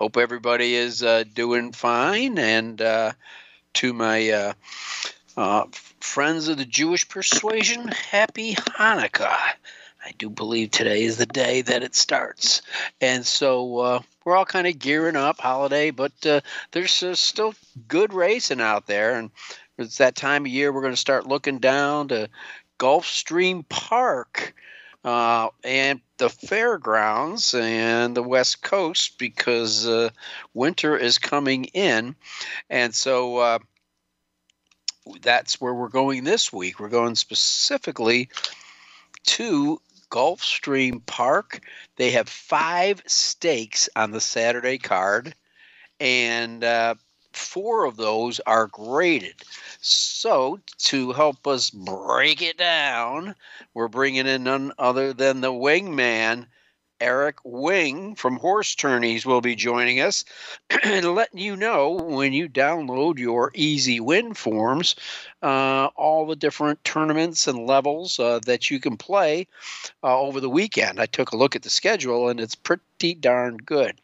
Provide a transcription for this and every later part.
Hope everybody is uh, doing fine. And uh, to my uh, uh, friends of the Jewish persuasion, happy Hanukkah. I do believe today is the day that it starts. And so uh, we're all kind of gearing up, holiday, but uh, there's still good racing out there. And it's that time of year we're going to start looking down to Gulfstream Park and the fairgrounds and the West Coast because uh, winter is coming in. And so uh, that's where we're going this week. We're going specifically to Gulfstream Park. They have five stakes on the Saturday card, and uh, four of those are graded. So, to help us break it down, we're bringing in none other than the wingman, Eric Wing from Horse Tourneys will be joining us and letting you know when you download your easy win forms, uh, all the different tournaments and levels uh, that you can play uh, over the weekend. I took a look at the schedule and it's pretty darn good.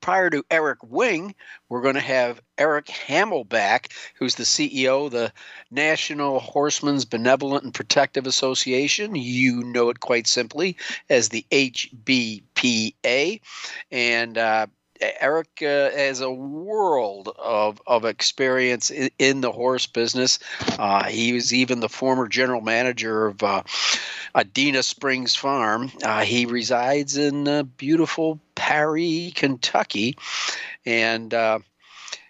Prior to Eric Wing, we're going to have Eric Hamelback, who's the CEO of the National Horsemen's Benevolent and Protective Association. You know it quite simply as the HBPA. And uh, Eric uh, has a world of, of experience in, in the horse business. Uh, he was even the former general manager of uh, Adena Springs Farm. Uh, he resides in uh, beautiful Paris, Kentucky, and uh,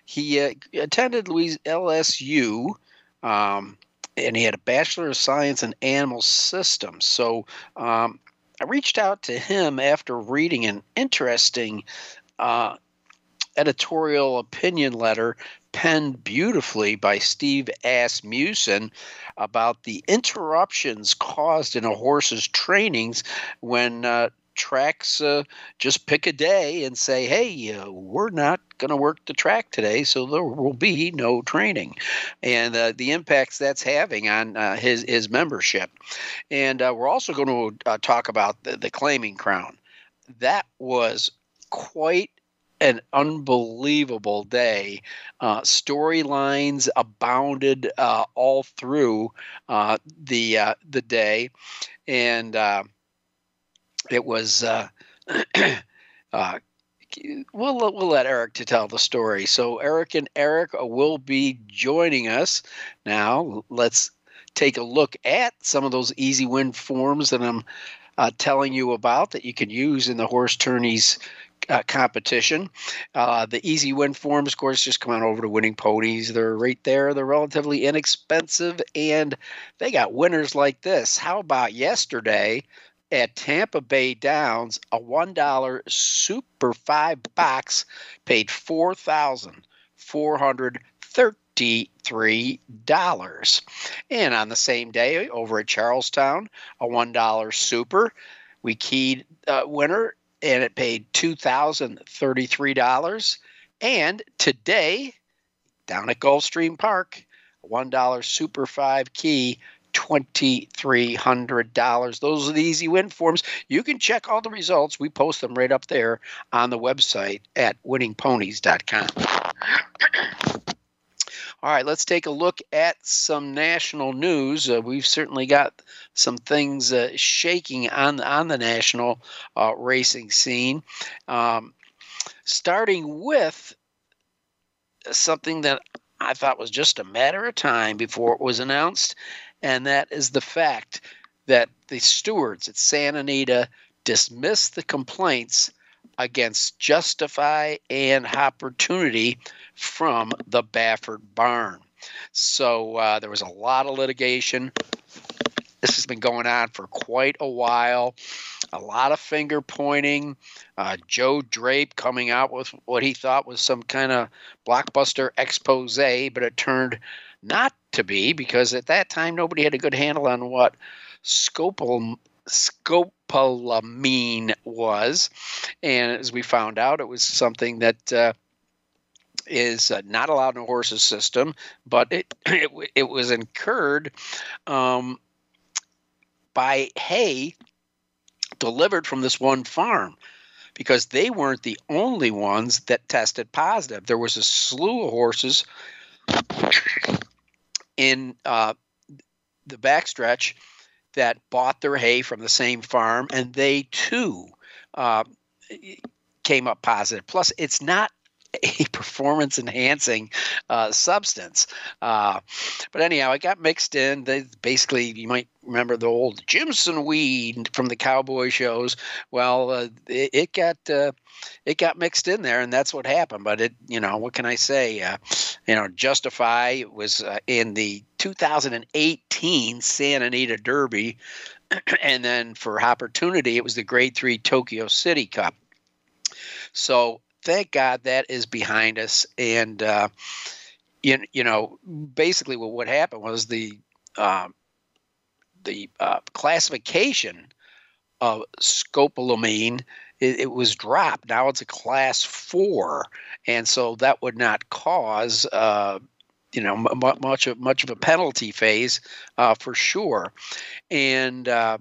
he attended LSU. Um, and he had a Bachelor of Science in Animal Systems. So um, I reached out to him after reading an interesting uh, editorial opinion letter penned beautifully by Steve Asmussen about the interruptions caused in a horse's trainings when uh, tracks uh, just pick a day and say, hey, uh, we're not going to work the track today, so there will be no training. And uh, the impacts that's having on uh, his, his membership. And uh, we're also going to uh, talk about the, the claiming crown. That was quite an unbelievable day. Uh, storylines abounded uh, all through uh, the uh, the day, and uh, it was. Uh, we'll we'll let Eric to tell the story. So Eric and Eric will be joining us now. Let's take a look at some of those easy win forms that I'm uh, telling you about that you can use in the horse tourneys uh, competition. Uh, the easy win forms, of course, just come on over to Winning Ponies. They're right there. They're relatively inexpensive, and they got winners like this. How about yesterday? At Tampa Bay Downs, a $1 Super 5 box paid $4,433. And on the same day, over at Charlestown, a $1 Super, we keyed uh, winner and it paid $2,033. And today, down at Gulfstream Park, $1 Super 5 key, $2,300. Those are the easy win forms. You can check all the results. We post them right up there on the website at winningponies.com. All right, let's take a look at some national news. Uh, we've certainly got some things uh, shaking on on the national uh, racing scene. Um, starting with something that I thought was just a matter of time before it was announced, and that is the fact that the stewards at Santa Anita dismissed the complaints against Justify and Hoppertunity from the Baffert barn. So uh, there was a lot of litigation. This has been going on for quite a while. a lot of finger pointing. Uh, Joe Drape coming out with what he thought was some kind of blockbuster expose, but it turned not to be because at that time nobody had a good handle on what scopal, scopolamine was. And as we found out, it was something that. Uh, is uh, not allowed in a horse's system, but it it, it was incurred um, by hay delivered from this one farm because they weren't the only ones that tested positive. There was a slew of horses in uh, the backstretch that bought their hay from the same farm, and they too uh, came up positive. Plus, it's not a performance enhancing uh, substance. Uh, but anyhow, it got mixed in. They basically, you might remember the old Jimson weed from the cowboy shows. Well, uh, it, it, got uh, it got mixed in there, and that's what happened. But it, you know, what can I say? Uh, you know, Justify was uh, in the 2018 Santa Anita Derby. and then for Hoppertunity, it was the Grade Three Tokyo City Cup. So thank God that is behind us. And uh, you, you know, basically, what what happened was the um, the uh, classification of scopolamine it, it, was dropped. Now it's a class four, and so that would not cause. Uh, you know, m- much of much of a penalty phase uh, for sure, and uh,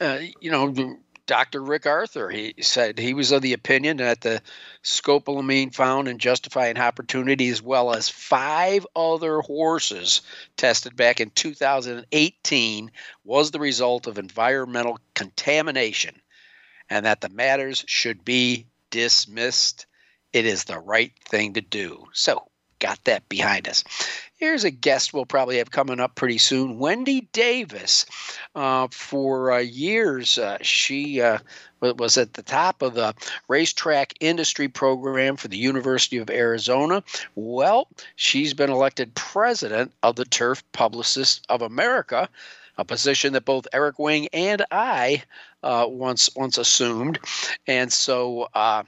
uh, you know, Dr. Rick Arthur. He said he was of the opinion that the scopolamine found in Justifying Hoppertunity, as well as five other horses tested back in 2018, was the result of environmental contamination and that the matters should be dismissed. It is the right thing to do. So, got that behind us. Here's a guest we'll probably have coming up pretty soon Wendy Davis. Uh, for uh, years, uh, she uh, was at the top of the racetrack industry program for the University of Arizona. Well, she's been elected president of the Turf Publicists of America a position that both Eric Wing and I uh, once once assumed. And so uh,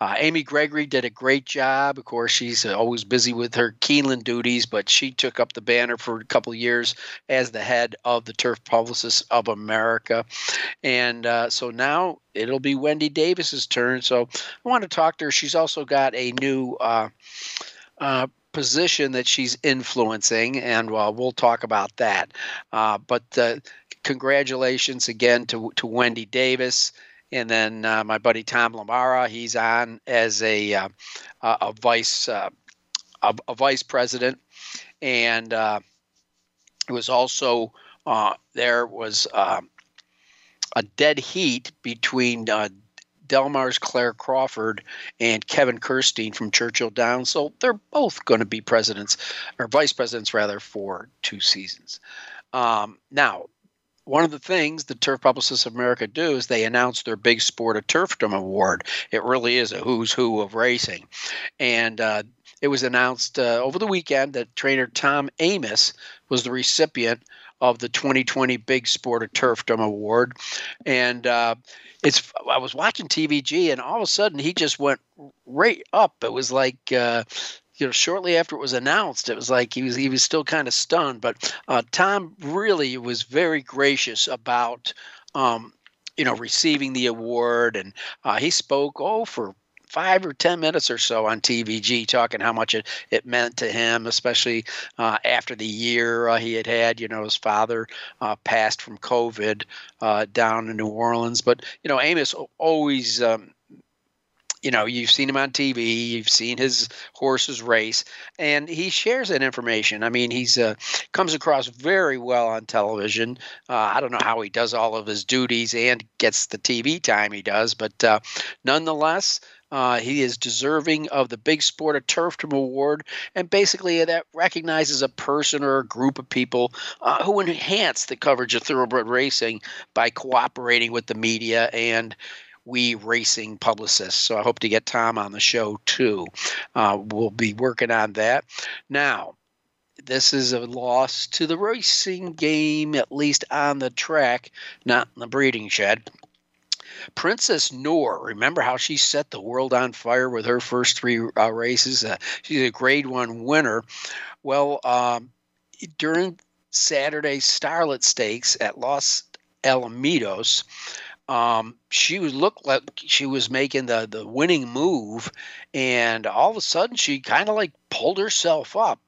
uh, Amy Gregory did a great job. Of course, she's always busy with her Keeneland duties, but she took up the banner for a couple years as the head of the Turf Publicists of America. And uh, so now it'll be Wendy Davis's turn. So I want to talk to her. She's also got a new uh, uh, position that she's influencing, and well, we'll talk about that. Uh, but uh, congratulations again to to Wendy Davis, and then uh, my buddy Tom LaMarra. He's on as a uh, a vice uh, a, a, vice president, and uh, it was also there was a dead heat between Del Mar's Claire Crawford and Kevin Kerstein from Churchill Downs. So they're both going to be presidents, or vice presidents rather, for two seasons. Um, now, one of the things the Turf Publicists of America do is they announce their Big Sport of Turfdom Award. It really is a who's who of racing. And uh, it was announced uh, over the weekend that trainer Tom Amoss was the recipient of the 2020 Big Sport of Turfdom Award. And uh, it's I was watching TVG and all of a sudden he just went right up. It was like uh, you know shortly after it was announced, it was like he was he was still kind of stunned. But uh, Tom really was very gracious about. Um, you know, receiving the award, and uh, he spoke oh for five or ten minutes or so on TVG talking how much it, it meant to him, especially uh, after the year uh, he had had. You know, his father uh, passed from COVID uh, down in New Orleans. But, you know, Amoss always. Um, you know, you've seen him on TV, you've seen his horses race, and he shares that information. I mean, he's uh, comes across very well on television. Uh, I don't know how he does all of his duties and gets the TV time he does, but uh, nonetheless, uh, he is deserving of the Big Sport of Turfdom Award, and basically that recognizes a person or a group of people uh, who enhance the coverage of thoroughbred racing by cooperating with the media and we racing publicists. So I hope to get Tom on the show too. Uh, we'll be working on that. Now, this is a loss to the racing game, at least on the track, not in the breeding shed. Princess Noor, remember how she set the world on fire with her first three uh, races? Uh, she's a grade one winner. Well, um, during Saturday's Starlet Stakes at Los Alamitos, um, she looked like she was making the the winning move, and all of a sudden she kind of like pulled herself up.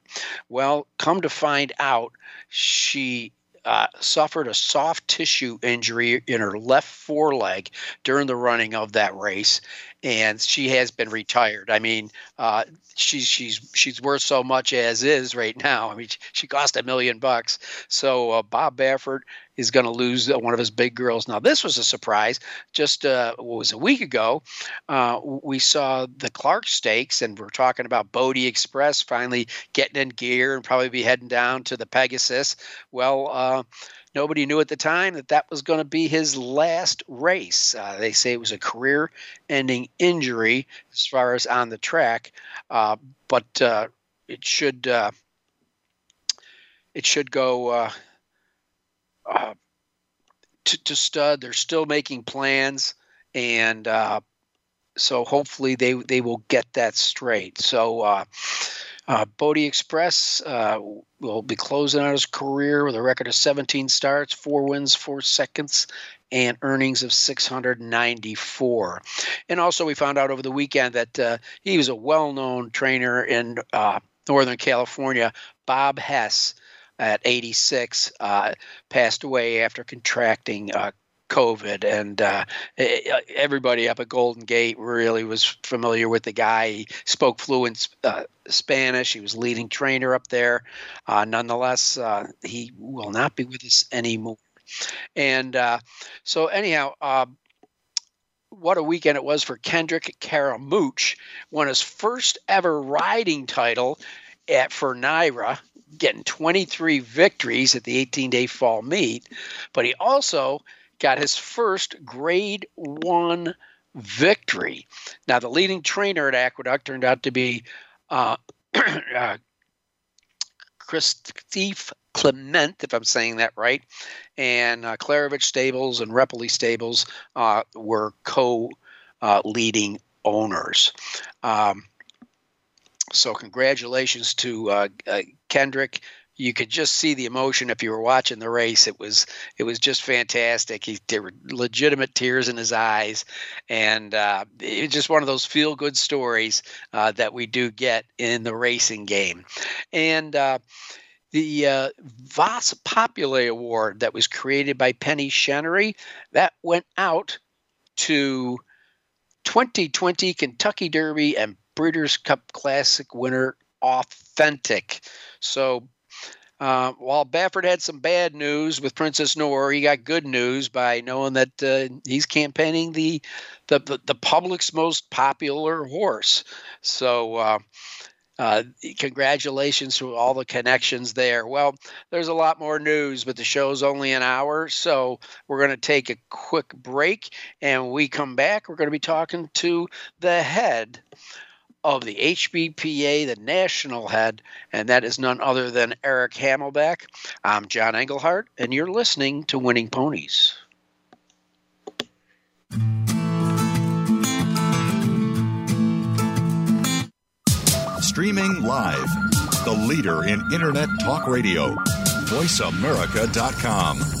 Well, come to find out, she uh, suffered a soft tissue injury in her left foreleg during the running of that race, and she has been retired. I mean, uh, she's she's she's worth so much as is right now. I mean, she cost a million bucks. So uh, Bob Baffert is going to lose one of his big girls. Now, this was a surprise. Just uh, what was a week ago, uh, we saw the Clark Stakes, and we're talking about Bodexpress finally getting in gear and probably be heading down to the Pegasus. Well. Uh, Nobody knew at the time that that was going to be his last race. Uh, they say it was a career ending injury as far as on the track, uh, but uh, it should uh, it should go uh, uh, to, to stud. They're still making plans, and so hopefully they they will get that straight. So uh, Bodexpress uh, will be closing out his career with a record of 17 starts, four wins, four seconds, and earnings of 694. And also, we found out over the weekend that uh, he was a well known trainer in uh, Northern California, Bob Hess. At 86, uh, passed away after contracting uh, COVID, and uh, everybody up at Golden Gate really was familiar with the guy. He spoke fluent uh, Spanish. He was leading trainer up there. Uh, nonetheless, uh, he will not be with us anymore. And uh, so, anyhow, uh, what a weekend it was for Kendrick Carmouche, won his first ever riding title at for NYRA, getting 23 victories at the 18 day fall meet. But he also got his first grade one victory. Now, the leading trainer at Aqueduct turned out to be uh, uh, Christophe Clement, if I'm saying that right, and uh, Klaravich Stables and Repole Stables uh, were co uh, leading owners. Um, so, congratulations to uh, uh, Kendrick you could just see the emotion if you were watching the race. It was it was just fantastic. He there were legitimate tears in his eyes, and uh, it's just one of those feel good stories uh, that we do get in the racing game, and. Uh, the uh, Vox Populi Award that was created by Penny Chenery that went out to 2020 Kentucky Derby and Breeders' Cup Classic winner Authentic. So uh, while Baffert had some bad news with Princess Noor, he got good news by knowing that uh, he's campaigning the, the, the the public's most popular horse. So. Uh, uh, congratulations to all the connections there. Well, there's a lot more news, but the show's only an hour, so we're going to take a quick break. And we come back, we're going to be talking to the head of the HBPA, the national head, and that is none other than Eric Hamelback. I'm John Englehart, and you're listening to Winning Ponies. Streaming live, the leader in Internet talk radio, voiceamerica.com.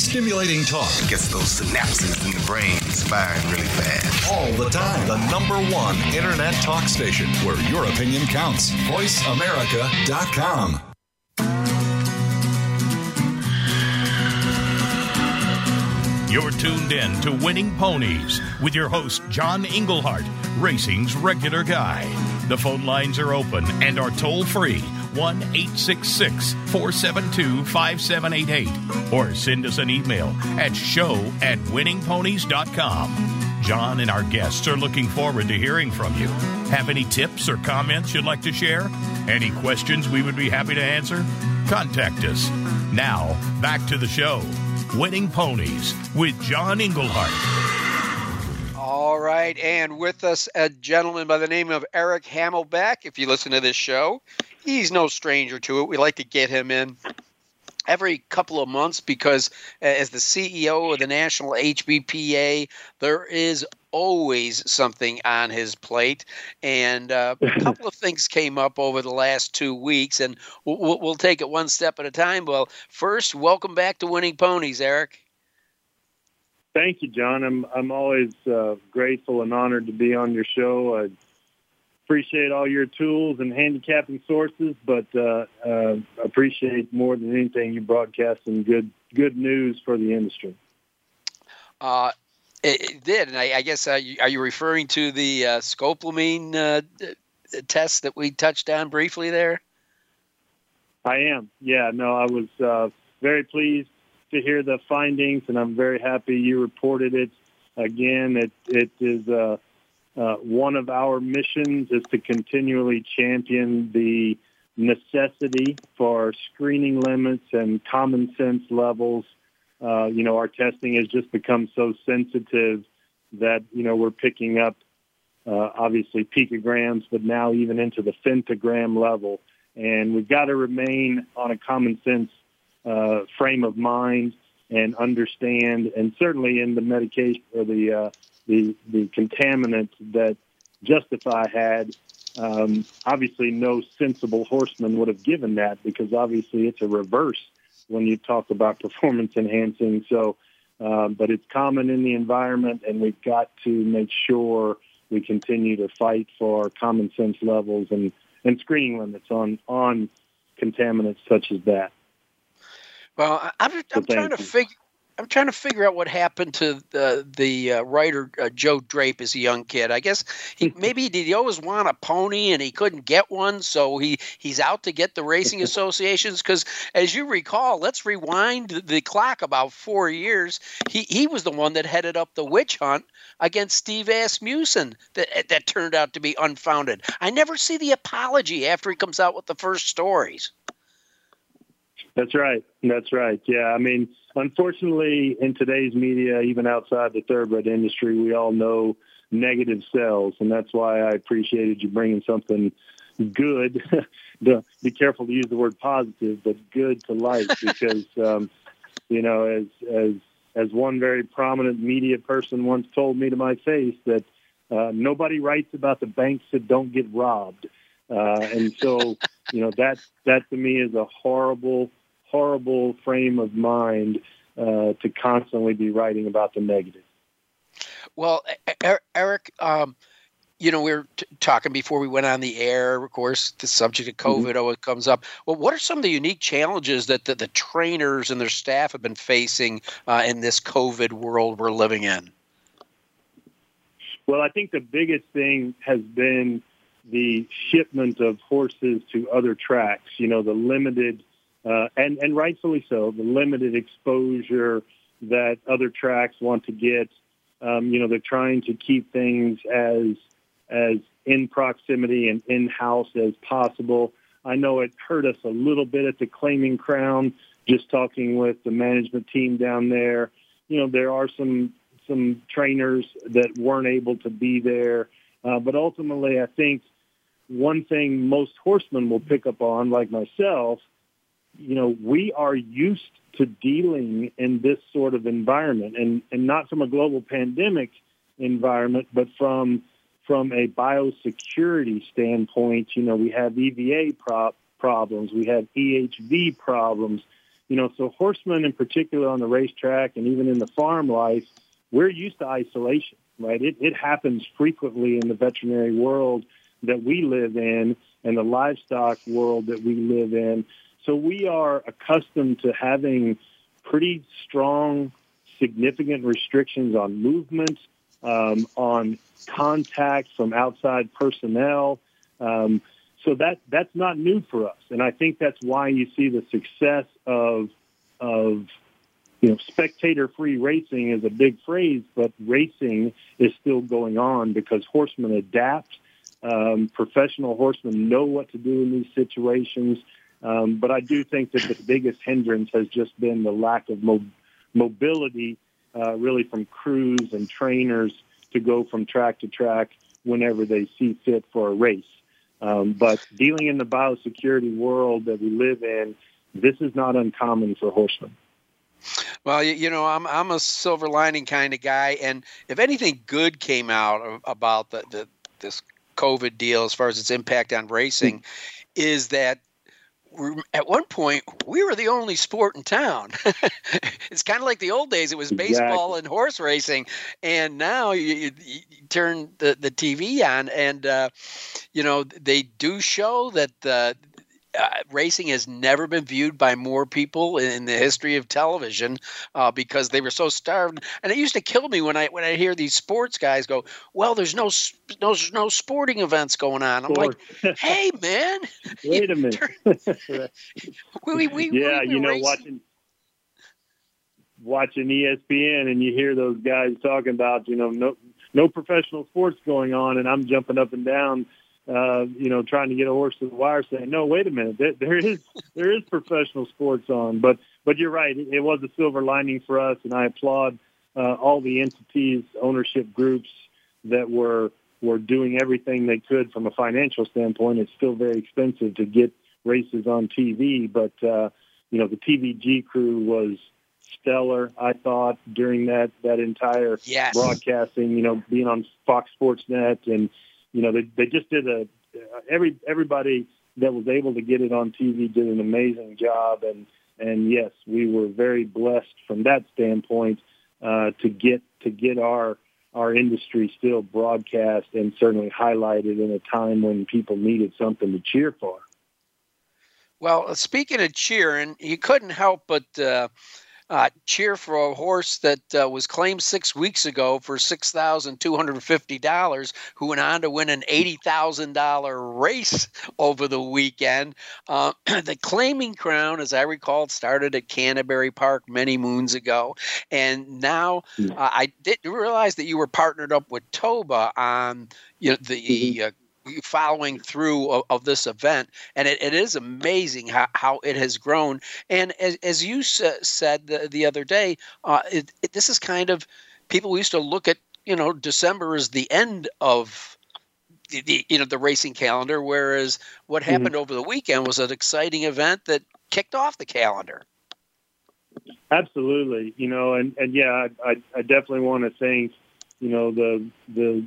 Stimulating talk. Gets those synapses in the brain firing really fast. All the time. The number one internet talk station where your opinion counts. VoiceAmerica.com. You're tuned in to Winning Ponies with your host, John Englehart, racing's regular guy. The phone lines are open and are toll free 1 866 472 5788 or send us an email at show at winningponies.com. John and our guests are looking forward to hearing from you. Have any tips or comments you'd like to share? Any questions we would be happy to answer? Contact us. Now, back to the show. Winning Ponies with John Englehart. All right, and with us a gentleman by the name of Eric Hamelback. If you listen to this show, he's no stranger to it. We like to get him in every couple of months because as the CEO of the National HBPA, there is always something on his plate. And uh, a couple of things came up over the last two weeks, and we'll, we'll take it one step at a time. Well, first, welcome back to Winning Ponies, Eric. Thank you, John. I'm I'm always uh, grateful and honored to be on your show. I appreciate all your tools and handicapping sources, but uh, uh, appreciate more than anything you broadcasting good good news for the industry. Uh, it, it did, and I, I guess uh, you, are you referring to the uh, scopolamine uh, test that we touched on briefly there? I am. Yeah. No, I was uh, very pleased to hear the findings, and I'm very happy you reported it. Again, it it is uh, one of our missions is to continually champion the necessity for screening limits and common sense levels uh, you know, our testing has just become so sensitive that, you know, we're picking up uh, obviously picograms, but now even into the femtogram level. And we've got to remain on a common sense uh, frame of mind and understand, and certainly in the medication or the uh, the the contaminant that Justify had. Um, obviously, no sensible horseman would have given that because obviously it's a reverse when you talk about performance enhancing. So, um, but it's common in the environment, and we've got to make sure we continue to fight for common sense levels and, and screening limits on on contaminants such as that. Well, I'm, I'm trying to figure. I'm trying to figure out what happened to the the uh, writer uh, Joe Drape as a young kid. I guess he maybe did he always want a pony and he couldn't get one, so he he's out to get the racing associations. Because as you recall, let's rewind the clock about four years. He he was the one that headed up the witch hunt against Steve Asmussen that that turned out to be unfounded. I never see the apology after he comes out with the first stories. That's right. That's right. Yeah. I mean, unfortunately, in today's media, even outside the thoroughbred industry, we all know negative sells, and that's why I appreciated you bringing something good. be careful to use the word positive, but good to light, because um, you know, as as as one very prominent media person once told me to my face that uh, nobody writes about the banks that don't get robbed, uh, and so you know that that to me is a horrible horrible frame of mind uh, to constantly be writing about the negative. Well, Eric, um, you know, we were t- talking before we went on the air. Of course, the subject of mm-hmm. COVID mm-hmm. always comes up. Well, what are some of the unique challenges that the, the trainers and their staff have been facing uh, in this COVID world we're living in? Well, I think the biggest thing has been the shipment of horses to other tracks. You know, the limited uh, and and rightfully so. The limited exposure that other tracks want to get. Um, you know, they're trying to keep things as as in proximity and in house as possible. I know it hurt us a little bit at the Claiming Crown. Just talking with the management team down there, you know, there are some some trainers that weren't able to be there, uh, but ultimately, I think one thing most horsemen will pick up on, like myself, you know, we are used to dealing in this sort of environment and, and not from a global pandemic environment, but from from a biosecurity standpoint, you know, we have EVA problems, we have EHV problems, you know, so horsemen in particular on the racetrack and even in the farm life, we're used to isolation, right? It, it happens frequently in the veterinary world that we live in and the livestock world that we live in. So we are accustomed to having pretty strong, significant restrictions on movement, um, on contact from outside personnel. Um, so that that's not new for us, and I think that's why you see the success of of you know spectator-free racing is a big phrase, but racing is still going on because horsemen adapt. Um, professional horsemen know what to do in these situations. Um, but I do think that the biggest hindrance has just been the lack of mo- mobility, uh, really from crews and trainers to go from track to track whenever they see fit for a race. Um, but dealing in the biosecurity world that we live in, this is not uncommon for horsemen. Well, you, you know, I'm I'm a silver lining kind of guy, and if anything good came out about the, the this COVID deal as far as its impact on racing, is that at one point we were the only sport in town. it's kind of like the old days; it was baseball and horse racing, and now you, you, you turn the, the TV on, and uh, you know they do show that uh, uh, racing has never been viewed by more people in the history of television uh, because they were so starved. And it used to kill me when I when I hear these sports guys go, "Well, there's no no no sporting events going on." I'm like, "Hey, man, wait a minute." we, we, yeah, you know, racing. watching watching ESPN, and you hear those guys talking about, you know, no no professional sports going on, and I'm jumping up and down uh, you know, trying to get a horse to the wire, saying, "No, wait a minute, there, there is there is professional sports on." But but you're right, it, it was a silver lining for us, and I applaud uh, all the entities, ownership groups that were were doing everything they could from a financial standpoint. It's still very expensive to get races on TV, but uh, you know, the TVG crew was stellar. I thought during that that entire yes. broadcasting, you know, being on Fox Sports Net and you know, they they just did a every everybody that was able to get it on TV did an amazing job, and and yes, we were very blessed from that standpoint uh, to get to get our our industry still broadcast and certainly highlighted in a time when people needed something to cheer for. Well, speaking of cheering, you couldn't help but. Uh, uh, cheer for a horse that uh, was claimed six weeks ago for six thousand two hundred and fifty dollars, who went on to win an eighty thousand dollar race over the weekend. Uh, the claiming crown, as I recall, started at Canterbury Park many moons ago, and now I didn't realize that you were partnered up with TOBA on you know, the following through of, of, this event and it, it is amazing how, how it has grown. And as, as you s- said the, the, other day uh, it, it, this is kind of people used to look at you know december is the end of the, the you know the racing calendar whereas what happened mm-hmm. over the weekend was an exciting event that kicked off the calendar. Absolutely. You know and, and yeah I, I definitely want to thank you know the the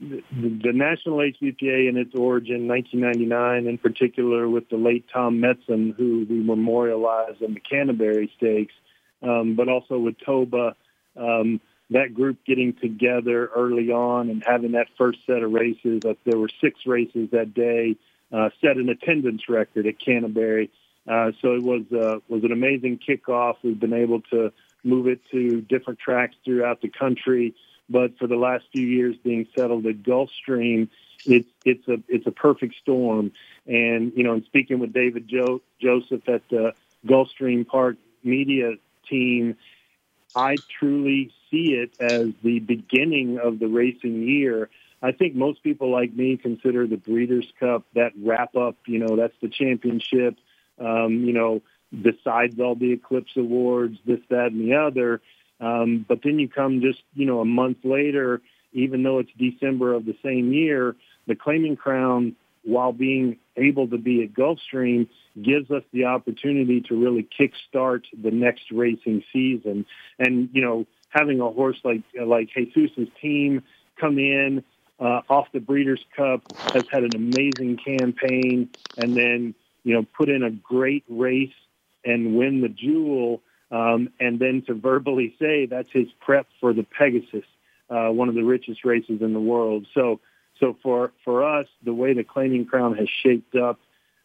the, the National HBPA in its origin, 1999, in particular with the late Tom Metzen, who we memorialized in the Canterbury Stakes, um, but also with TOBA, um, that group getting together early on and having that first set of races. Uh, there were six races that day, uh, set an attendance record at Canterbury. Uh, so it was uh, was an amazing kickoff. We've been able to move it to different tracks throughout the country but for the last few years being settled at Gulfstream, it's it's a it's a perfect storm. And you know, and speaking with David jo- Joseph at the Gulfstream Park media team, I truly see it as the beginning of the racing year. I think most people like me consider the Breeders' Cup that wrap up. You know, that's the championship. Um, you know, besides all the Eclipse Awards, this, that, and the other. Um, but then you come just, you know, a month later, even though it's December of the same year, the claiming crown, while being able to be at Gulfstream, gives us the opportunity to really kickstart the next racing season. And, you know, having a horse like, like Jesus's team come in uh, off the Breeders' Cup has had an amazing campaign and then, you know, put in a great race and win the jewel, um, and then to verbally say that's his prep for the Pegasus, uh, one of the richest races in the world. So, so for for us, the way the Claiming Crown has shaped up,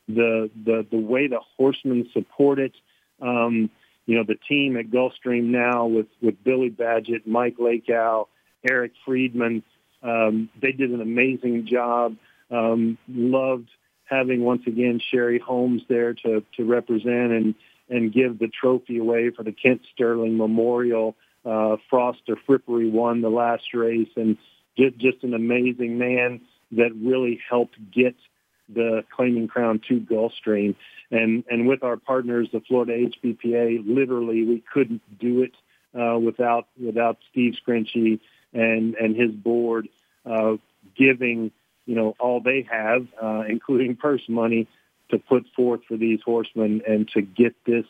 the the the way the horsemen support it. Um, you know, the team at Gulfstream now with, with Billy Badgett, Mike Lakow, Eric Friedman, um, they did an amazing job. Um, loved having once again Sherry Holmes there to, to represent and, and give the trophy away for the Kent Stirling Memorial. Uh, Froster Frippery won the last race and just, just an amazing man that really helped get the claiming crown to Gulfstream. And, and with our partners, the Florida HBPA, literally we couldn't do it uh, without, without Steve Scrinchie and, and his board uh, giving, you know, all they have, uh, including purse money, to put forth for these horsemen and to get this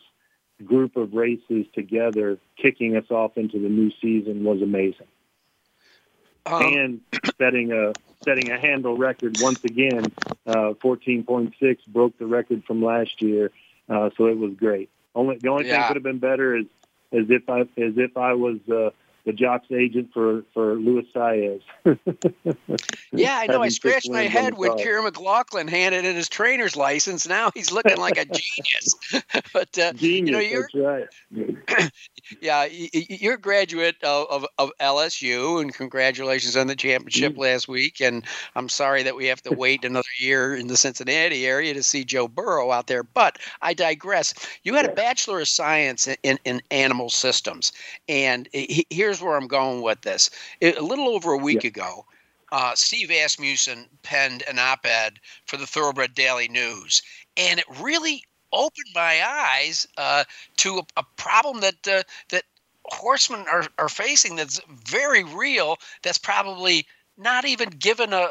group of races together, kicking us off into the new season was amazing. Um, and setting a setting a handle record once again. Uh, 14.6 broke the record from last year, uh, so it was great. Only the only yeah. thing could have been better is as if I as if I was uh, the Jock's agent for for Luis Saez. yeah, I know. I scratched my head when Kiaran McLaughlin handed in his trainer's license. Now he's looking like a genius. but uh, genius, you know, you're right. yeah, you're a graduate of, of, of, LSU, and congratulations on the championship mm-hmm. last week. And I'm sorry that we have to wait another year in the Cincinnati area to see Joe Burrow out there. But I digress. You had a bachelor of science in, in, in animal systems, and here here's where I'm going with this. It, a little over a week ago, uh, Steve Asmussen penned an op-ed for the Thoroughbred Daily News, and it really opened my eyes uh, to a, a, problem that uh, that horsemen are, are facing that's very real. That's probably not even given a,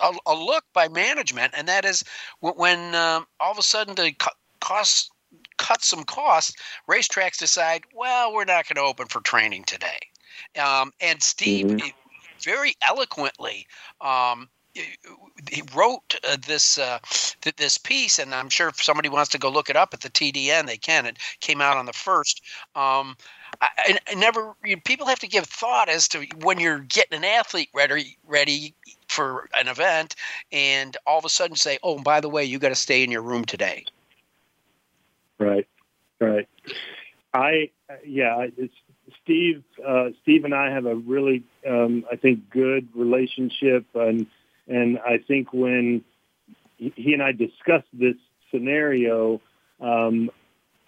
a, a look by management, and that is when um, all of a sudden the costs cut some costs, racetracks decide, well, we're not going to open for training today. Um, and Steve mm-hmm. very eloquently um, he wrote uh, this uh, th- this piece, and I'm sure if somebody wants to go look it up at the TDN, they can. It came out on the first. Um, I, I, never you know, people have to give thought as to when you're getting an athlete ready ready for an event, and all of a sudden say, "Oh, by the way, you got to stay in your room today." Right, right. I yeah, Steve. Uh, Steve and I have a really, um, I think, good relationship, and and I think when he and I discussed this scenario, um,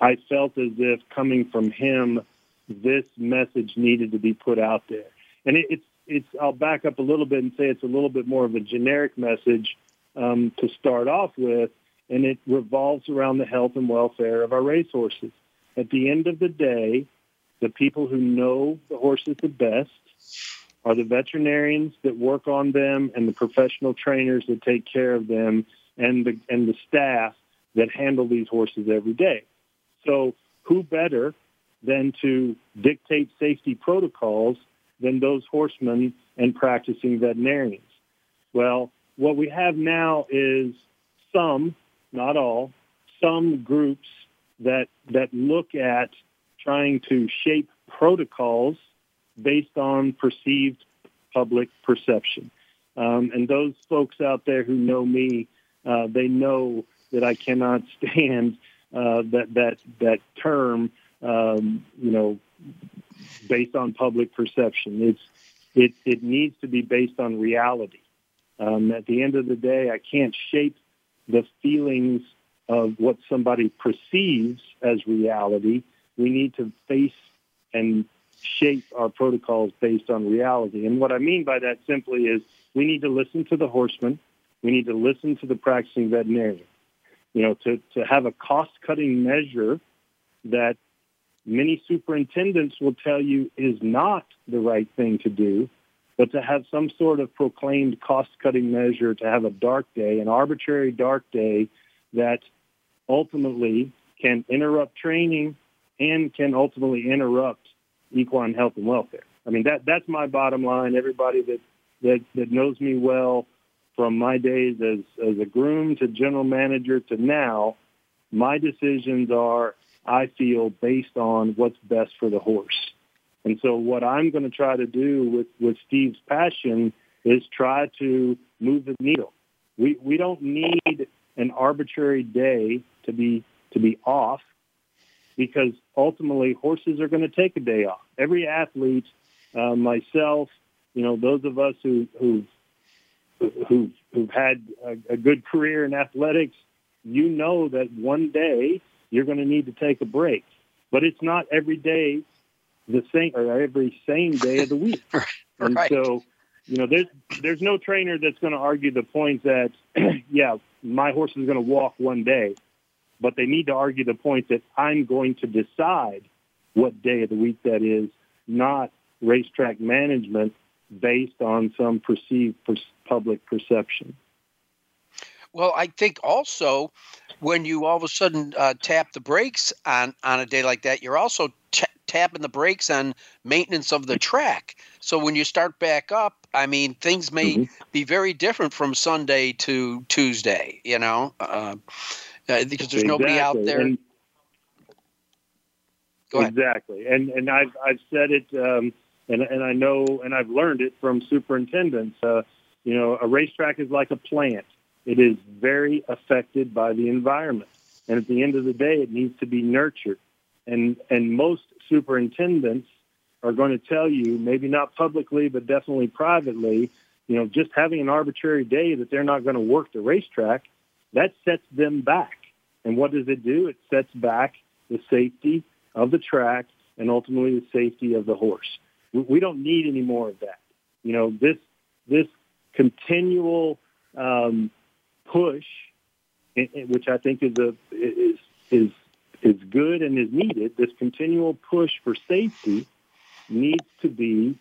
I felt as if coming from him, this message needed to be put out there. And it, it's it's. I'll back up a little bit and say it's a little bit more of a generic message um, to start off with, and it revolves around the health and welfare of our racehorses. At the end of the day, the people who know the horses the best are the veterinarians that work on them and the professional trainers that take care of them and the and the staff that handle these horses every day. So who better than to dictate safety protocols than those horsemen and practicing veterinarians? Well, what we have now is some not all, some groups that that look at trying to shape protocols based on perceived public perception. Um, and those folks out there who know me, uh, they know that I cannot stand uh, that that that term. Um, you know, based on public perception. It's it it needs to be based on reality. Um, at the end of the day, I can't shape the feelings of what somebody perceives as reality. We need to face and shape our protocols based on reality. And what I mean by that simply is we need to listen to the horseman. We need to listen to the practicing veterinarian. You know, to, to have a cost-cutting measure that many superintendents will tell you is not the right thing to do but to have some sort of proclaimed cost-cutting measure, to have a dark day, an arbitrary dark day that ultimately can interrupt training and can ultimately interrupt equine health and welfare. I mean, that that's my bottom line. Everybody that that, that knows me well from my days as, as a groom to general manager to now, my decisions are, I feel, based on what's best for the horse. And so what I'm going to try to do with, with Steve's passion is try to move the needle. We, we don't need an arbitrary day to be, to be off because ultimately horses are going to take a day off. Every athlete, uh, myself, you know, those of us who, who've, who've, who've had a, a good career in athletics, you know that one day you're going to need to take a break. But it's not every day the same or every same day of the week. And so, you know, there's there's no trainer that's going to argue the point that yeah, my horse is going to walk one day, but they need to argue the point that I'm going to decide what day of the week that is, not racetrack management based on some perceived per- public perception. Well, I think also when you all of a sudden uh, tap the brakes on on a day like that, you're also tapping the brakes on maintenance of the track. So when you start back up, I mean, things may Mhm. be very different from Sunday to Tuesday. You know, uh, uh, because there's nobody out there. And- Go ahead. Exactly, and and I've I've said it, um, and and I know, and I've learned it from superintendents. Uh, you know, a racetrack is like a plant; it is very affected by the environment, and at the end of the day, it needs to be nurtured. And and most superintendents are going to tell you, maybe not publicly, but definitely privately, you know, just having an arbitrary day that they're not going to work the racetrack, that sets them back. And what does it do? It sets back the safety of the track and ultimately the safety of the horse. We- don't need any more of that. You know, this this continual um, push, which I think is a is is is good and is needed. This continual push for safety needs to be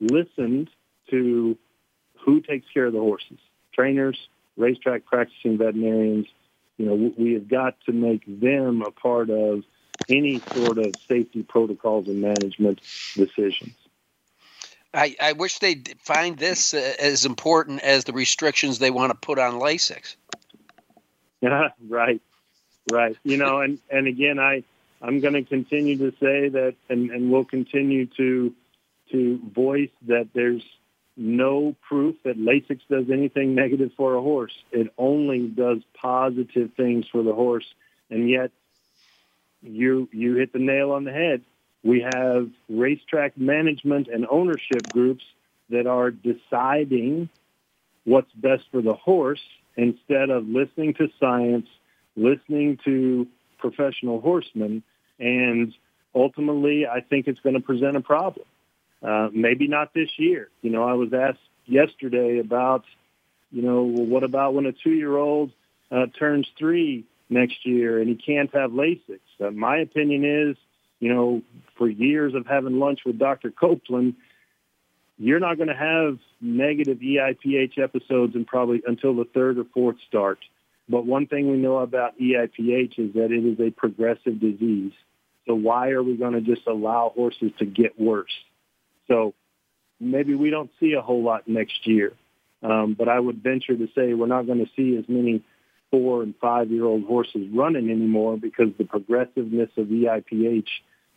listened to. Who takes care of the horses? Trainers, racetrack practicing veterinarians. You know, we- have got to make them a part of any sort of safety protocols and management decisions. I, I wish they'd find this uh, as important as the restrictions they want to put on Lasix. right, right. You know, and and again, I I'm going to continue to say that, and and we'll continue to to voice that there's no proof that Lasix does anything negative for a horse. It only does positive things for the horse, and yet you you hit the nail on the head. We have racetrack management and ownership groups that are deciding what's best for the horse instead of listening to science, listening to professional horsemen, and ultimately, I think it's going to present a problem. Uh, maybe not this year. You know, I was asked yesterday about, you know, well, what about when a two-year-old uh, turns three next year and he can't have Lasix? Uh, my opinion is, you know, for years of having lunch with Dr. Copeland, you're not going to have negative EIPH episodes and probably until the third or fourth start. But one thing we know about EIPH is that it is a progressive disease. So why are we going to just allow horses to get worse? So maybe we don't see a whole lot next year. Um, but I would venture to say we're not going to see as many four and five year old horses running anymore because the progressiveness of EIPH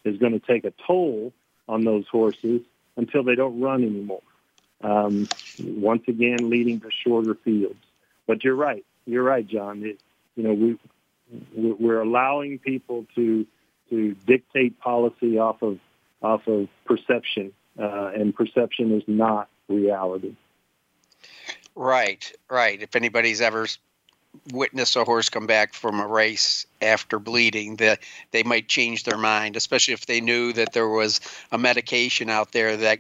is going to take a toll on those horses until they don't run anymore. Um, once again, leading to shorter fields. But you're right. You're right, John. It, you know, we we're allowing people to to dictate policy off of off of perception, uh, and perception is not reality. Right, right. If anybody's ever witnessed a horse come back from a race after bleeding, that they might change their mind, especially if they knew that there was a medication out there that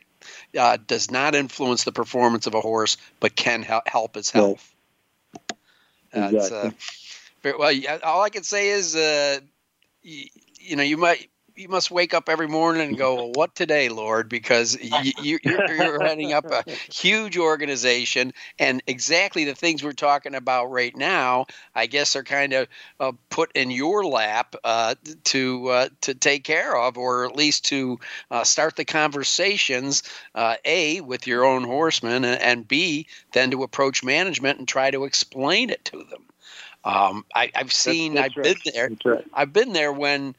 uh, does not influence the performance of a horse, but can help its health. Uh, Exactly. uh, very- well, yeah, all I can say is, uh, you, you know, you might. You must wake up every morning and go, well, "What today, Lord?" Because you, you're heading up a huge organization, and exactly the things we're talking about right now, I guess, are kind of uh, put in your lap uh, to uh, to take care of, or at least to uh, start the conversations. Uh, a with your own horsemen, and, and B then to approach management and try to explain it to them. Um, I, I've seen, that's I've right. been there. Right. I've been there when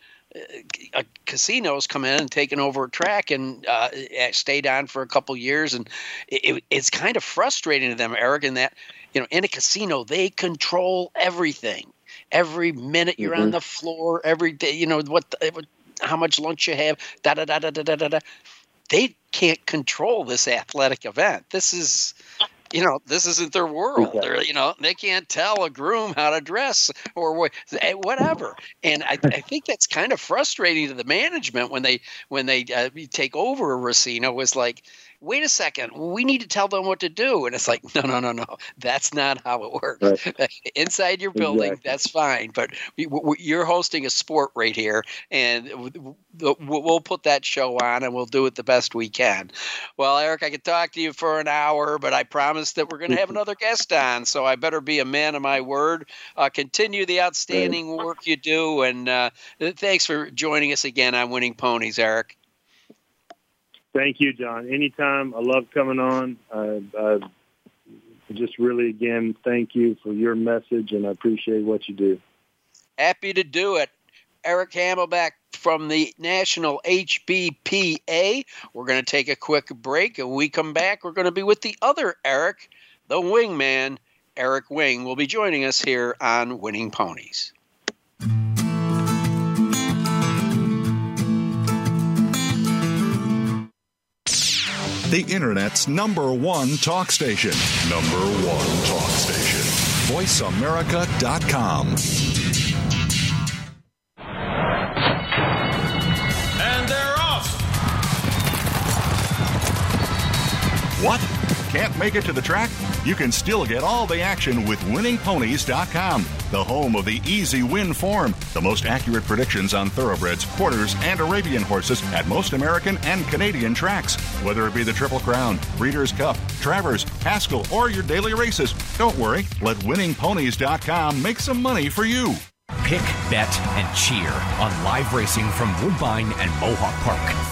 uh, casinos come in and taken over a track and uh, stayed on for a couple years, and it, it, it's kind of frustrating to them, Eric, in that you know in a casino they control everything. Every minute you're on Mhm. the floor, every day, you know what, the, what how much lunch you have, da da da da da da. da. They can't control this athletic event. This is you know, this isn't their world. Exactly. They're, you know, they can't tell a groom how to dress or eh, whatever. And I, I think that's kind of frustrating to the management when they when they uh, take over a Racino. Was like, wait a second, we need to tell them what to do. And it's like, no, no, no, no, that's not how it works. Inside your building, Exactly. that's fine, but we, we, you're hosting a sport right here, and we'll put that show on, and we'll do it the best we can. Well, Eric, I could talk to you for an hour, but I promised that we're going to have another guest on, so I better be a man of my word. Uh, continue the outstanding work you do, and uh, thanks for joining us again on Winning Ponies, Eric. Thank you, John. Anytime. I love coming on. I, I just really, again, thank you for your message, and I appreciate what you do. Happy to do it. Eric Hamelback from the National HBPA. We're going to take a quick break, and we come back. We're going to be with the other Eric, the wingman. Eric Wing will be joining us here on Winning Ponies. The Internet's number one talk station. Number one talk station. VoiceAmerica.com. And they're off. What? Can't make it to the track? You can still get all the action with winningponies.com, the home of the easy win form, the most accurate predictions on thoroughbreds, quarters, and Arabian horses at most American and Canadian tracks. Whether it be the Triple Crown, Breeders' Cup, Travers, Haskell, or your daily races, don't worry, let winningponies.com make some money for you. Pick, bet, and cheer on live racing from Woodbine and Mohawk Park.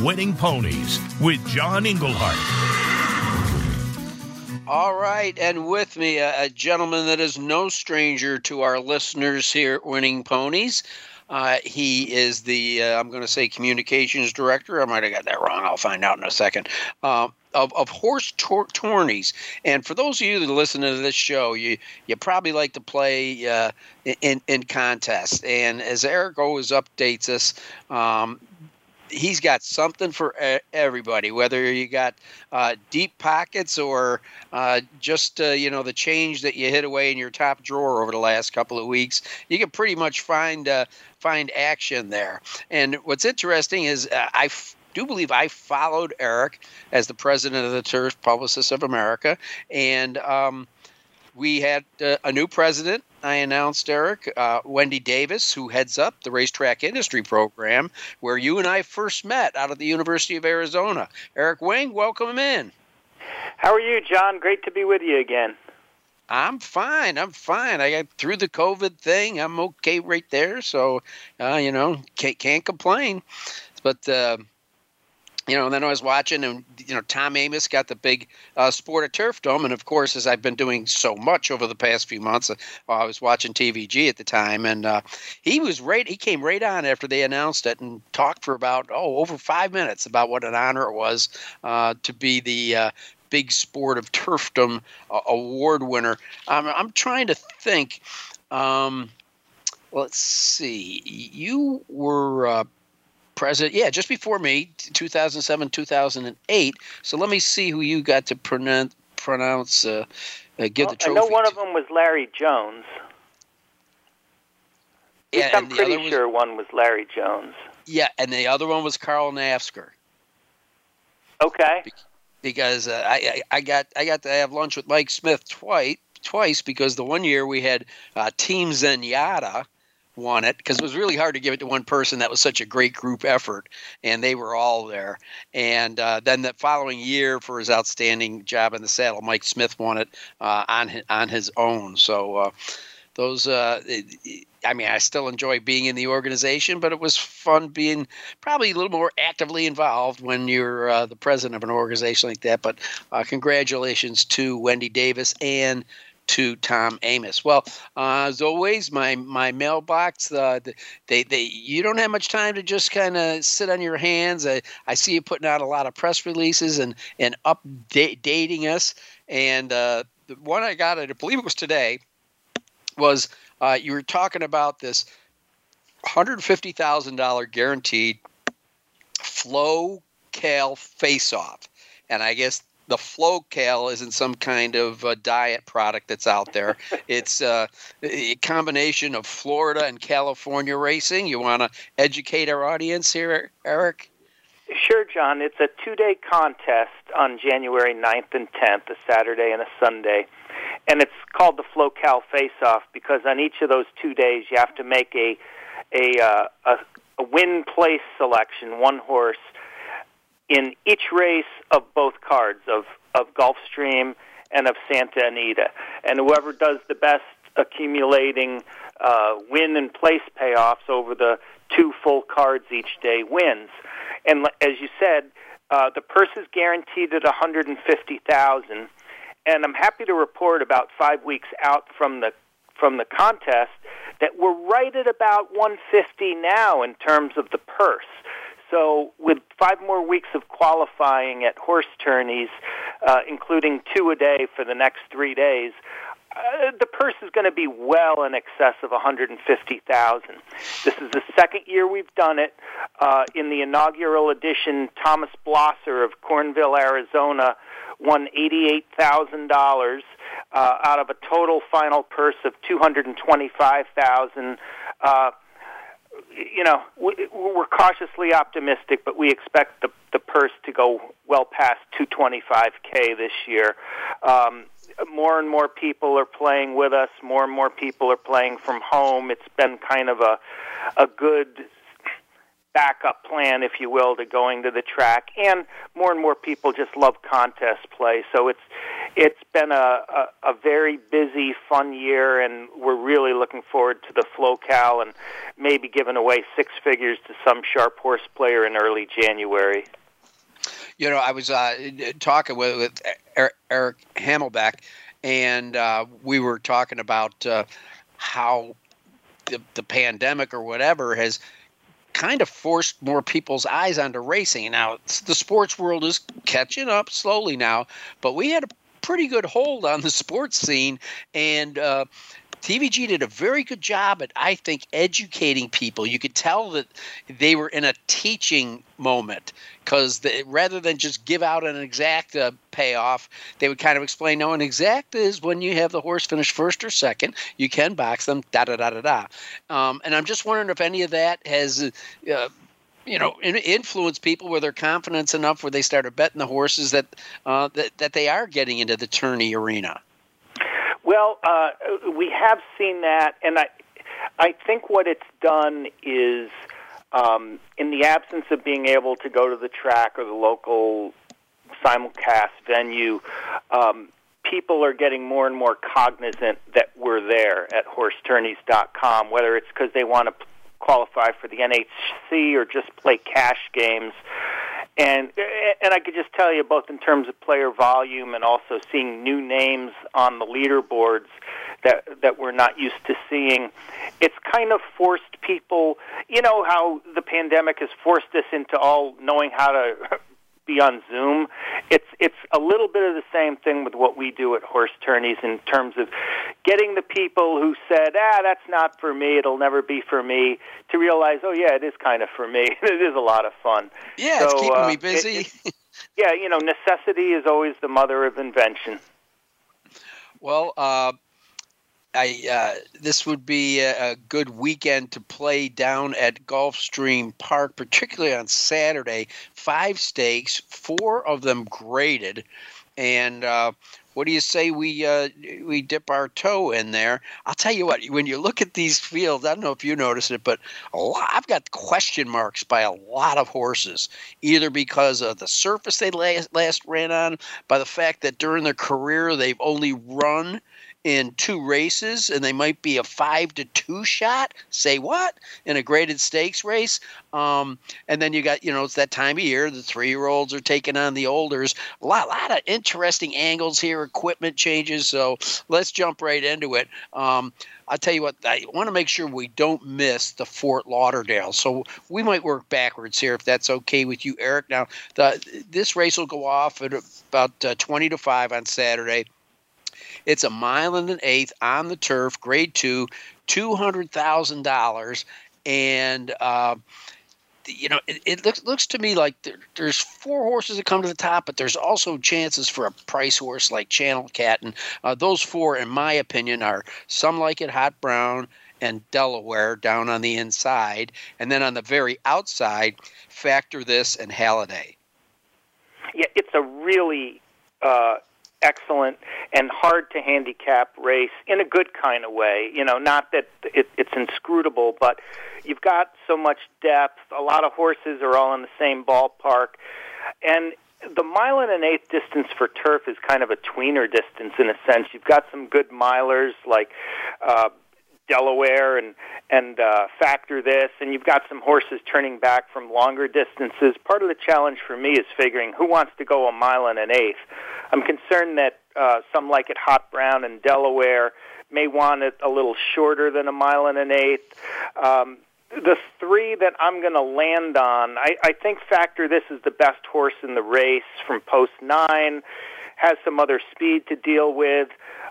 Winning Ponies with John Englehart. All right, and with me, a, a gentleman that is no stranger to our listeners here at Winning Ponies. Uh, he is the, uh, I'm going to say, communications director. I might have got that wrong. I'll find out in a second. Uh, of, of horse tor- tourneys, and for those of you that listen to this show, you you probably like to play uh, in in contests. And as Eric always updates us, um, he's got something for everybody. Whether you got uh, deep pockets or uh, just uh, you know the change that you hid away in your top drawer over the last couple of weeks, you can pretty much find uh, find action there. And what's interesting is uh, I f- do believe I followed Eric as the president of the Turf Publicists of America, and um, we had uh, a new president. I announced Eric, uh, Wendy Davis, who heads up the racetrack industry program, where you and I first met out of the University of Arizona. Eric Wing, welcome in. How are you, John? Great to be with you again. I'm fine. I'm fine. I got through the COVID thing. I'm okay right there. So, uh, you know, can't, can't complain. But, uh, you know, and then I was watching, and you know, Tom Amoss got the big uh, sport of turfdom, and of course, as I've been doing so much over the past few months, uh, I was watching TVG at the time, and uh, he was right. He came right on after they announced it and talked for about oh over five minutes about what an honor it was uh, to be the uh, big sport of turfdom uh, award winner. I'm, I'm trying to think. Um, let's see. You were president, yeah, just before me, 2007, 2008. So let me see who you got to pronounce. pronounce uh, uh, give well, the trophy. I know one to. of them was Larry Jones. Yeah, I'm pretty was- sure one was Larry Jones. Yeah, and the other one was Carl Nafzger. Okay. because uh, I, I I got I got to have lunch with Mike Smith twice twice because the one year we had uh, Team Zenyatta won it because it was really hard to give it to one person that was such a great group effort and they were all there and uh, then the following year for his outstanding job in the saddle Mike Smith won it uh, on his, on his own so uh, those uh, it- I mean I still enjoy being in the organization but it was fun being probably a little more actively involved when you're uh, the president of an organization like that. But uh, congratulations to Wendy Davis and to Tom Amoss. Well, uh, as always, my my mailbox. Uh, they they you don't have much time to just kind of sit on your hands. I, I see you putting out a lot of press releases and and updating us. And uh, the one I got, I believe it was today, was uh, you were talking about this $150,000 guaranteed flow cal face off. And I guess the flow cal isn't some kind of uh, diet product that's out there. it's uh, a combination of Florida and California racing. You want to educate our audience here, Eric? Sure, John. It's a two day contest on January 9th and 10th, a Saturday and a Sunday. And it's called the FloCal Face Off because on each of those two days you have to make a, a, uh, a, a win place selection, one horse, in each race of both cards, of, of Gulfstream and of Santa Anita. And whoever does the best accumulating uh, win and place payoffs over the two full cards each day wins. And as you said, uh, the purse is guaranteed at 150,000. And I'm happy to report about five weeks out from the from the contest that we're right at about 150 now in terms of the purse. So, with five more weeks of qualifying at horse tourneys, uh, including two a day for the next three days, uh, the purse is going to be well in excess of 150,000. This is the second year we've done it. Uh, in the inaugural edition, Thomas Blosser of Cornville, Arizona, won $88,000 uh, out of a total final purse of 225,000. Uh, you know, we- we're cautiously optimistic, but we expect the the purse to go well past 225k this year. Um, more and more people are playing with us. More and more people are playing from home. It's been kind of a a good backup plan, if you will, to going to the track. And more and more people just love contest play. So it's it's been a, a, a very busy, fun year, and we're really looking forward to the FloCal and maybe giving away six figures to some sharp horse player in early January. You know, I was uh, talking with, with Eric, Hamelback, and uh, we were talking about uh, how the, the pandemic or whatever has kind of forced more people's eyes onto racing. Now, the sports world is catching up slowly now, but we had a pretty good hold on the sports scene, and uh, TVG did a very good job at, I think, educating people. You could tell that they were in a teaching moment because rather than just give out an exact uh, payoff, they would kind of explain, no, an exact is when you have the horse finish first or second, you can box them, da da da da da. Um, and I'm just wondering if any of that has. Uh, you know, influence people with their confidence enough where they started betting the horses that uh, that that they are getting into the tourney arena. Well, uh, we have seen that, and I, I think what it's done is, um, in the absence of being able to go to the track or the local simulcast venue, um, people are getting more and more cognizant that we're there at horsetourneys.com, whether it's because they want to qualify for the NHC or just play cash games. And and I could just tell you both in terms of player volume and also seeing new names on the leaderboards that that we're not used to seeing. It's kind of forced people, you know how the pandemic has forced us into all knowing how to be on Zoom. It's it's a little bit of the same thing with what we do at Horse Tourneys in terms of getting the people who said, "Ah, that's not for me. It'll never be for me," to realize, "Oh yeah, it is kind of for me. it is a lot of fun." Yeah, so, it's keeping uh, me busy. It, yeah, you know, necessity is always the mother of invention. Well, uh, I uh, this would be a, a, good weekend to play down at Gulfstream Park, particularly on Saturday. Five stakes, four of them graded, and uh, what do you say we uh, we dip our toe in there? I'll tell you what. When you look at these fields, I don't know if you noticed it, but lot, I've got question marks by a lot of horses, either because of the surface they last, last ran on, by the fact that during their career they've only run in two races and they might be a five to two shot say what in a graded stakes race um, and then you got you know it's that time of year the three year olds are taking on the olders a lot, lot of interesting angles here equipment changes so let's jump right into it um, I'll tell you what, I want to make sure we don't miss the Fort Lauderdale. So we might work backwards here if that's okay with you, Eric. Now, the, this race will go off at about uh, 20 to 5 on Saturday. It's a mile and an eighth on the turf, grade two, two hundred thousand dollars, and uh, you know it, it, looks looks to me like there, there's four horses that come to the top, but there's also chances for a price horse like Channel Cat, and uh, those four, in my opinion, are Somelikeithotbrown and Delaware down on the inside, and then on the very outside, factor this and Halladay. Yeah, it's a really uh, excellent and hard to handicap race in a good kind of way. You know, not that it, it's inscrutable, but you've got so much depth. A lot of horses are all in the same ballpark, and the mile and an eighth distance for turf is kind of a tweener distance in a sense. You've got some good milers like uh, Delaware and and uh, factor this, and you've got some horses turning back from longer distances. Part of the challenge for me is figuring who wants to go a mile and an eighth. I'm concerned that uh, Somelikeithotbrown and Delaware may want it a little shorter than a mile and an eighth. Um, the three that I'm going to land on, I, I think Factor This is the best horse in the race from post nine, has some other speed to deal with.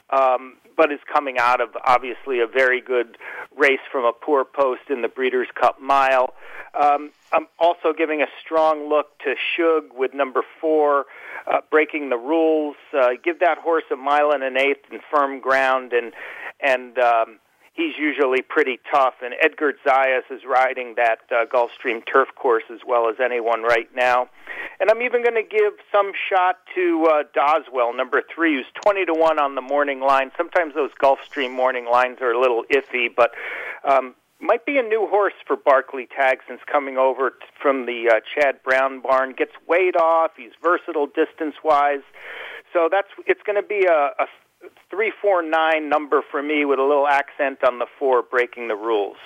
Um, but is coming out of obviously a very good race from a poor post in the Breeders' Cup Mile. Um, I'm also giving a strong look to Shug with number four, uh, breaking the rules. Uh, give that horse a mile and an eighth in firm ground, and and um, he's usually pretty tough. And Edgard Zayas is riding that uh, Gulfstream turf course as well as anyone right now. And I'm even going to give some shot to uh, Doswell, number three, who's 20 to 1 on the morning line. Sometimes those Gulfstream morning lines are a little iffy, but um, might be a new horse for Barclay Tagg since coming over from the uh, Chad Brown barn. Gets weight off. He's versatile distance wise. So that's it's going to be a, a three four nine number for me with a little accent on the four, breaking the rules.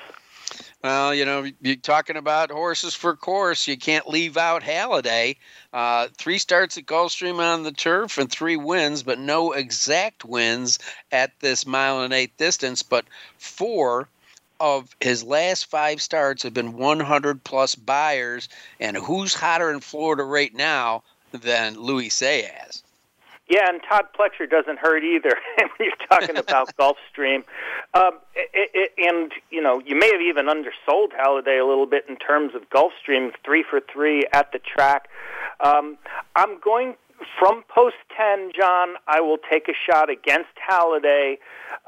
Well, you know, you're talking about horses for course. You can't leave out Halladay. Uh, three starts at Gulfstream on the turf and three wins, but no exact wins at this mile and eighth distance. But four of his last five starts have been 100 plus Beyers. And who's hotter in Florida right now than Luis Saez? Yeah, and Todd Pletcher doesn't hurt either when you're talking about Gulfstream. Um, it, it, and, you know, you may have even undersold Halladay a little bit in terms of Gulfstream, three for three at the track. Um, I'm going from post 10, John, I will take a shot against Halladay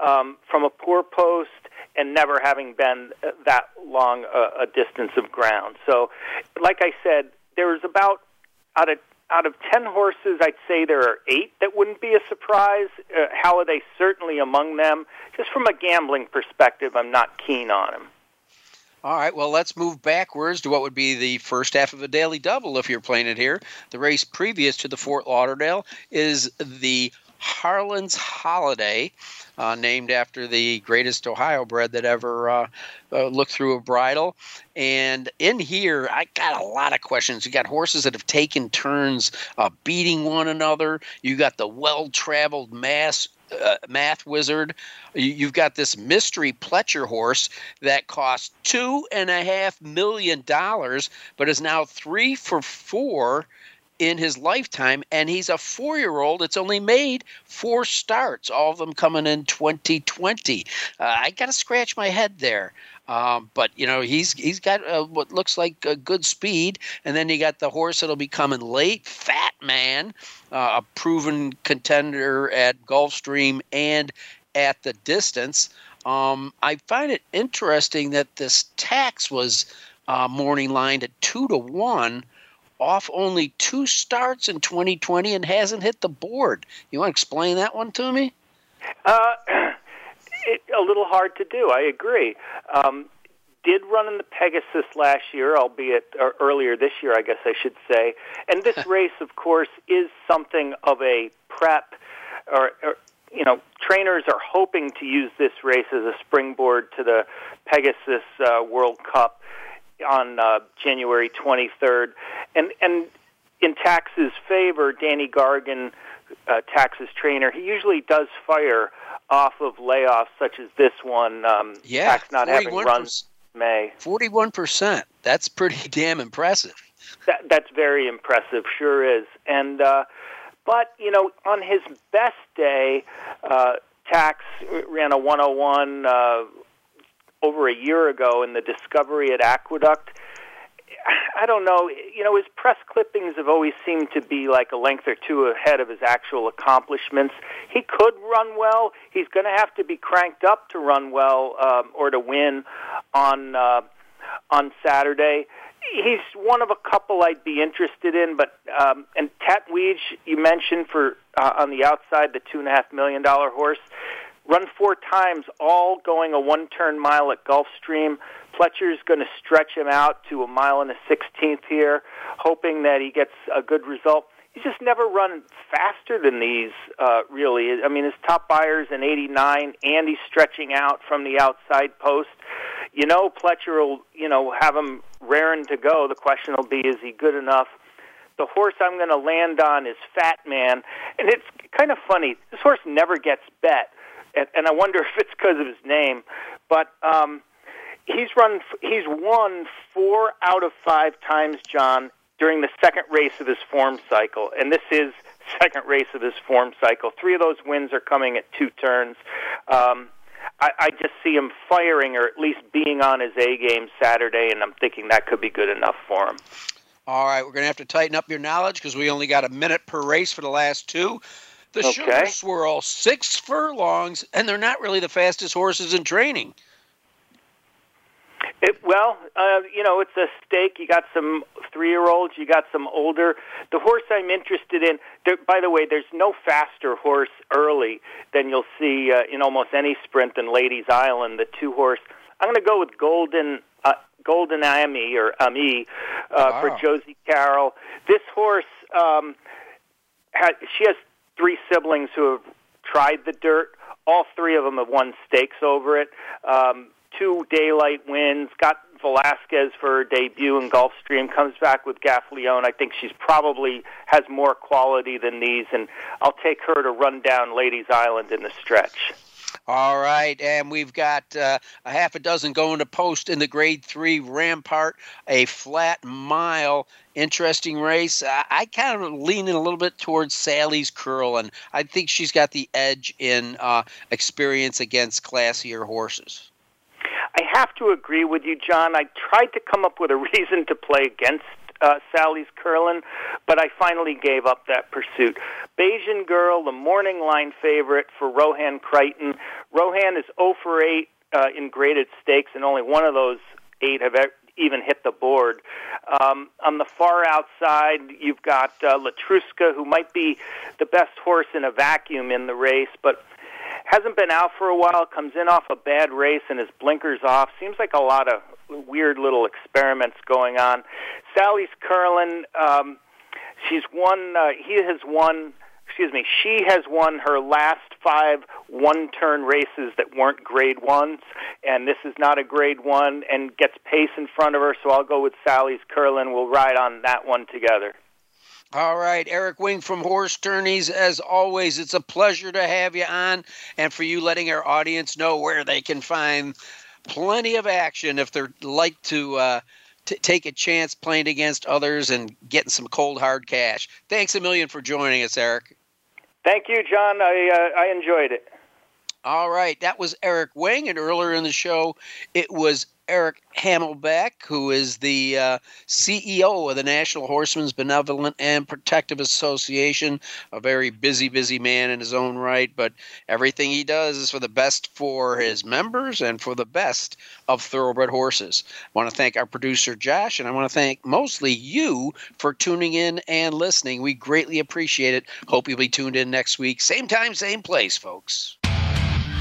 um, from a poor post and never having been that long a, a distance of ground. So, like I said, there's about out of out of 10 horses, I'd say there are eight that wouldn't be a surprise. Uh, Halladay certainly among them. Just from a gambling perspective, I'm not keen on him. All right, well, let's move backwards to what would be the first half of a daily double if you're playing it here. The race previous to the Fort Lauderdale is the Harlan's Holiday, uh, named after the greatest Ohio bred that ever uh, uh, looked through a bridle. And in here, I got a lot of questions. You got horses that have taken turns uh, beating one another. You got the well-traveled mass uh, math wizard. You've got this mystery Pletcher horse that cost two and a half million dollars, but is now three for four in his lifetime, and he's a four year old. It's only made four starts, all of them coming in 2020. Uh, I got to scratch my head there. Um, but you know he's he's got uh, what looks like a good speed, and then you got the horse that'll be coming late, Fat Man, uh, a proven contender at Gulfstream and at the distance. Um, I find it interesting that this tax was uh, morning lined at two to one off only two starts in 2020 and hasn't hit the board. You want to explain that one to me? Uh, it, a little hard to do. I agree. Um, did run in the Pegasus last year, albeit or earlier this year, I guess I should say. And this race, of course, is something of a prep, or, or you know, trainers are hoping to use this race as a springboard to the Pegasus uh, World Cup on uh, January 23rd. And and in Tax's favor, Danny Gargan, uh, Tax's trainer, he usually does fire off of layoffs such as this one. Um, yeah, Tax not having run May. Forty-one percent. That's pretty damn impressive. That, that's very impressive. Sure is. And uh, but you know, on his best day, uh, Tax ran a 101 uh, over a year ago in the Discovery at Aqueduct. I don't know. You know, his press clippings have always seemed to be like a length or two ahead of his actual accomplishments. He could run well. He's going to have to be cranked up to run well um, or to win on uh, on Saturday. He's one of a couple I'd be interested in, but um, and Tatweej you mentioned for uh, on the outside the two and a half million dollar horse run four times, all going a one turn mile at Gulfstream. Pletcher's going to stretch him out to a mile and a sixteenth here, hoping that he gets a good result. He's just never run faster than these, uh, really. I mean, his top Beyers in 89, and he's stretching out from the outside post. You know, Pletcher will, you know, have him raring to go. The question will be, is he good enough? The horse I'm going to land on is Fat Man, and it's kind of funny. This horse never gets bet and, and I wonder if it's because of his name, but um, he's run, he's won four out of five times, John, during the second race of his form cycle, and this is second race of his form cycle. Three of those wins are coming at two turns. Um, I, I just see him firing or at least being on his A game Saturday, and I'm thinking that could be good enough for him. All right, we're going to have to tighten up your knowledge because we only got a minute per race for the last two. The okay. Sugar Swirl, six furlongs, and they're not really the fastest horses in training. It, well, uh, you know, it's a stake. You got some three-year-olds. You got some older. The horse I'm interested in. There, by the way, there's no faster horse early than you'll see uh, in almost any sprint than Ladies Island. The two-horse. I'm going to go with Golden uh, Golden Ami or Ami uh, wow. for Josie Carroll. This horse. Um, she has three siblings who have tried the dirt. All three of them have won stakes over it. Um, two daylight wins. Got Velasquez for her debut in Gulfstream. Comes back with Gaffalione. I think she's probably has more quality than these, and I'll take her to run down Ladies Island in the stretch. All right, and we've got uh, a half a dozen going to post in the Grade Three Rampart, a flat mile. Interesting race. I, I kind of lean in a little bit towards Sally's curl, and I think she's got the edge in uh, experience against classier horses. I have to agree with you, John. I tried to come up with a reason to play against uh, Sally's Curlin, but I finally gave up that pursuit. Bayesian Girl, the morning line favorite for Rohan Crichton. Rohan is 0 for 8 uh, in graded stakes, and only one of those eight have even hit the board. Um, on the far outside, you've got uh, Letruska, who might be the best horse in a vacuum in the race, but hasn't been out for a while. Comes in off a bad race and his blinkers off. Seems like a lot of weird little experiments going on. Sally's Curlin, um, she's won. Uh, he has won. excuse me, she has won her last five one-turn races that weren't Grade Ones, and this is not a Grade One, and gets pace in front of her. So I'll go with Sally's Curlin. We'll ride on that one together. All right, Eric Wing from Horse Tourneys. As always, it's a pleasure to have you on, and for you letting our audience know where they can find plenty of action if they're like to. Uh, t- take a chance playing against others and getting some cold hard cash. Thanks a million for joining us, Eric. Thank you, John. I uh, I enjoyed it. All right, that was Eric Wing, and earlier in the show, it was Eric Hamelback, who is the uh, CEO of the National Horsemen's Benevolent and Protective Association. A very busy, busy man in his own right, but everything he does is for the best for his members and for the best of thoroughbred horses. I want to thank our producer, Josh, and I want to thank mostly you for tuning in and listening. We greatly appreciate it. Hope you'll be tuned in next week. Same time, same place, folks.